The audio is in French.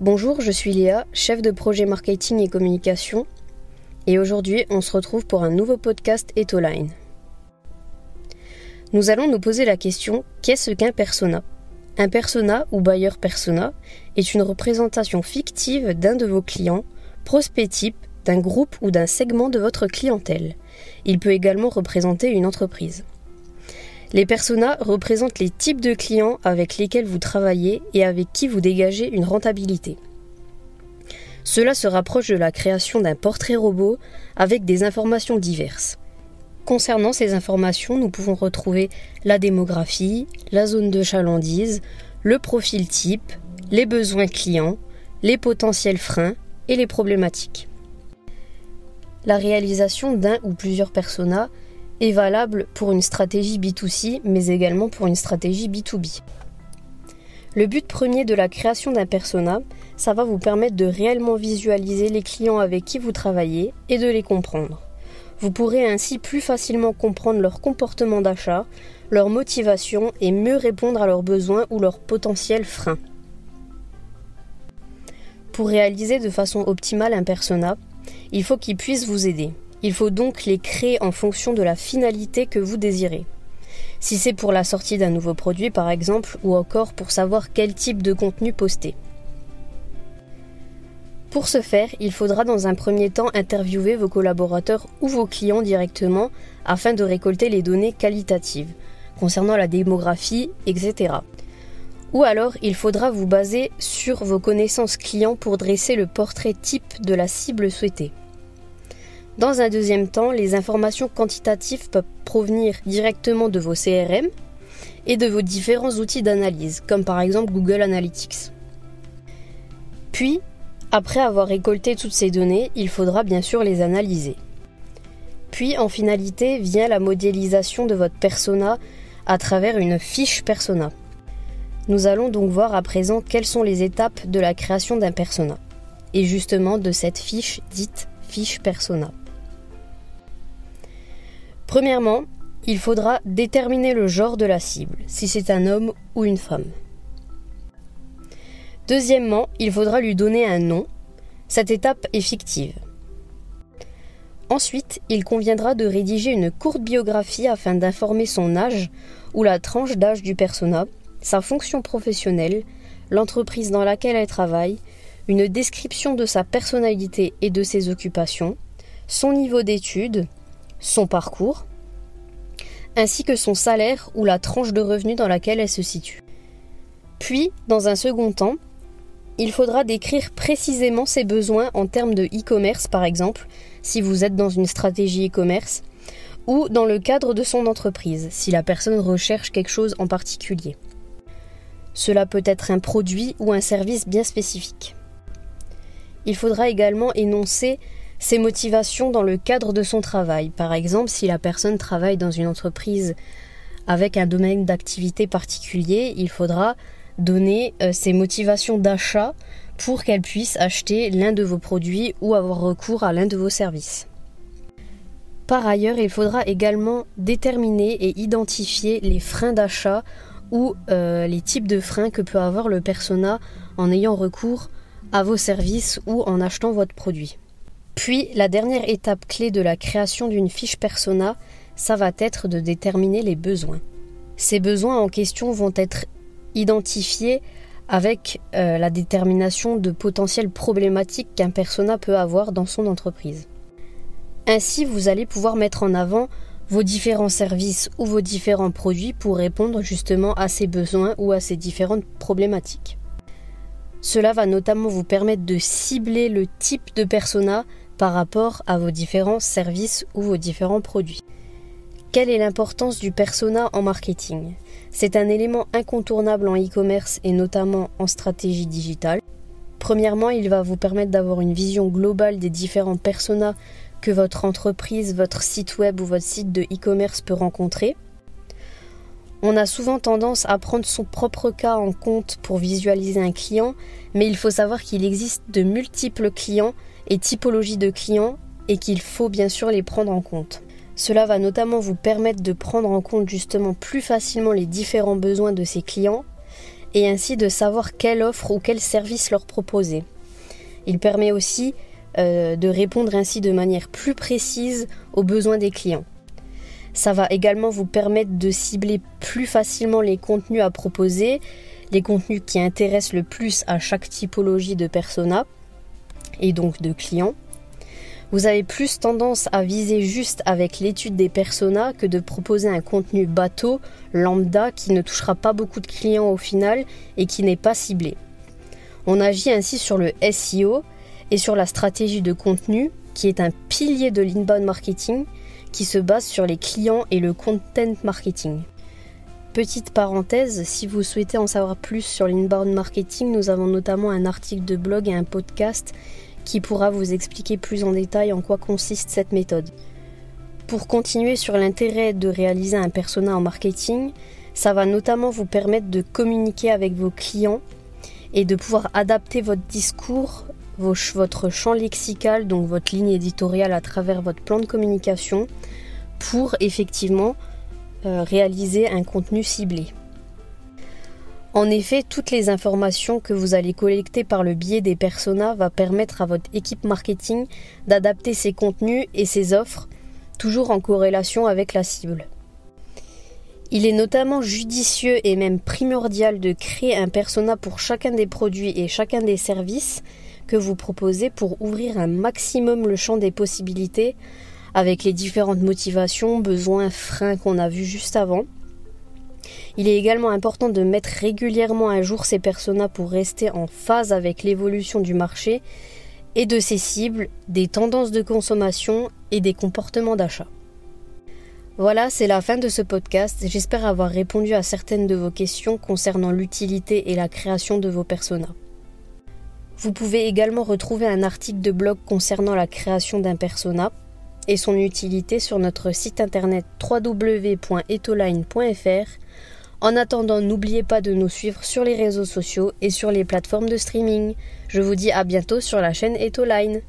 Bonjour, je suis Léa, chef de projet marketing et communication, et aujourd'hui on se retrouve pour un nouveau podcast Etoline. Nous allons nous poser la question qu'est-ce qu'un persona? Un persona ou buyer persona est une représentation fictive d'un de vos clients, prospect type, d'un groupe ou d'un segment de votre clientèle. Il peut également représenter une entreprise. Les personas représentent les types de clients avec lesquels vous travaillez et avec qui vous dégagez une rentabilité. Cela se rapproche de la création d'un portrait robot avec des informations diverses. Concernant ces informations, nous pouvons retrouver la démographie, la zone de chalandise, le profil type, les besoins clients, les potentiels freins et les problématiques. La réalisation d'un ou plusieurs personas est valable pour une stratégie B2C, mais également pour une stratégie B2B. Le but premier de la création d'un persona, ça va vous permettre de réellement visualiser les clients avec qui vous travaillez et de les comprendre. Vous pourrez ainsi plus facilement comprendre leur comportement d'achat, leur motivation et mieux répondre à leurs besoins ou leurs potentiels freins. Pour réaliser de façon optimale un persona, il faut qu'il puisse vous aider. Il faut donc les créer en fonction de la finalité que vous désirez. Si c'est pour la sortie d'un nouveau produit par exemple, ou encore pour savoir quel type de contenu poster. Pour ce faire, il faudra dans un premier temps interviewer vos collaborateurs ou vos clients directement afin de récolter les données qualitatives concernant la démographie, etc. Ou alors, il faudra vous baser sur vos connaissances clients pour dresser le portrait type de la cible souhaitée. Dans un deuxième temps, les informations quantitatives peuvent provenir directement de vos CRM et de vos différents outils d'analyse, comme par exemple Google Analytics. Puis, après avoir récolté toutes ces données, il faudra bien sûr les analyser. Puis, en finalité, vient la modélisation de votre persona à travers une fiche persona. Nous allons donc voir à présent quelles sont les étapes de la création d'un persona, et justement de cette fiche dite fiche persona. Premièrement, il faudra déterminer le genre de la cible, si c'est un homme ou une femme. Deuxièmement, il faudra lui donner un nom. Cette étape est fictive. Ensuite, il conviendra de rédiger une courte biographie afin d'informer son âge ou la tranche d'âge du persona, sa fonction professionnelle, l'entreprise dans laquelle elle travaille, une description de sa personnalité et de ses occupations, son niveau d'études, son parcours, ainsi que son salaire ou la tranche de revenus dans laquelle elle se situe. Puis, dans un second temps, il faudra décrire précisément ses besoins en termes de e-commerce, par exemple, si vous êtes dans une stratégie e-commerce, ou dans le cadre de son entreprise, si la personne recherche quelque chose en particulier. Cela peut être un produit ou un service bien spécifique. Il faudra également énoncer ses motivations dans le cadre de son travail. Par exemple, si la personne travaille dans une entreprise avec un domaine d'activité particulier, il faudra donner euh, ses motivations d'achat pour qu'elle puisse acheter l'un de vos produits ou avoir recours à l'un de vos services. Par ailleurs, il faudra également déterminer et identifier les freins d'achat ou euh, les types de freins que peut avoir le persona en ayant recours à vos services ou en achetant votre produit. Puis la dernière étape clé de la création d'une fiche persona, ça va être de déterminer les besoins. Ces besoins en question vont être identifiés avec euh, la détermination de potentielles problématiques qu'un persona peut avoir dans son entreprise. Ainsi, vous allez pouvoir mettre en avant vos différents services ou vos différents produits pour répondre justement à ces besoins ou à ces différentes problématiques. Cela va notamment vous permettre de cibler le type de persona par rapport à vos différents services ou vos différents produits. Quelle est l'importance du persona en marketing? C'est un élément incontournable en e-commerce et notamment en stratégie digitale. Premièrement, il va vous permettre d'avoir une vision globale des différents personas que votre entreprise, votre site web ou votre site de e-commerce peut rencontrer. On a souvent tendance à prendre son propre cas en compte pour visualiser un client, mais il faut savoir qu'il existe de multiples clients et typologies de clients et qu'il faut bien sûr les prendre en compte. Cela va notamment vous permettre de prendre en compte justement plus facilement les différents besoins de ces clients et ainsi de savoir quelle offre ou quel service leur proposer. Il permet aussi euh, de répondre ainsi de manière plus précise aux besoins des clients. Ça va également vous permettre de cibler plus facilement les contenus à proposer, les contenus qui intéressent le plus à chaque typologie de persona et donc de clients. Vous avez plus tendance à viser juste avec l'étude des personas que de proposer un contenu bateau, lambda, qui ne touchera pas beaucoup de clients au final et qui n'est pas ciblé. On agit ainsi sur le SEO et sur la stratégie de contenu, qui est un pilier de l'inbound marketing, qui se base sur les clients et le content marketing. Petite parenthèse, si vous souhaitez en savoir plus sur l'inbound marketing, nous avons notamment un article de blog et un podcast qui pourra vous expliquer plus en détail en quoi consiste cette méthode. Pour continuer sur l'intérêt de réaliser un persona en marketing, ça va notamment vous permettre de communiquer avec vos clients et de pouvoir adapter votre discours, votre champ lexical, donc votre ligne éditoriale à travers votre plan de communication pour effectivement euh, réaliser un contenu ciblé. En effet, toutes les informations que vous allez collecter par le biais des personas va permettre à votre équipe marketing d'adapter ses contenus et ses offres toujours en corrélation avec la cible. Il est notamment judicieux et même primordial de créer un persona pour chacun des produits et chacun des services que vous proposez pour ouvrir un maximum le champ des possibilités avec les différentes motivations, besoins, freins qu'on a vus juste avant il est également important de mettre régulièrement à jour ces personas pour rester en phase avec l'évolution du marché et de ses cibles, des tendances de consommation et des comportements d'achat. Voilà, c'est la fin de ce podcast. J'espère avoir répondu à certaines de vos questions concernant l'utilité et la création de vos personas. Vous pouvez également retrouver un article de blog concernant la création d'un persona et son utilité sur notre site internet www.etoline.fr en attendant, n'oubliez pas de nous suivre sur les réseaux sociaux et sur les plateformes de streaming. Je vous dis à bientôt sur la chaîne Etoline.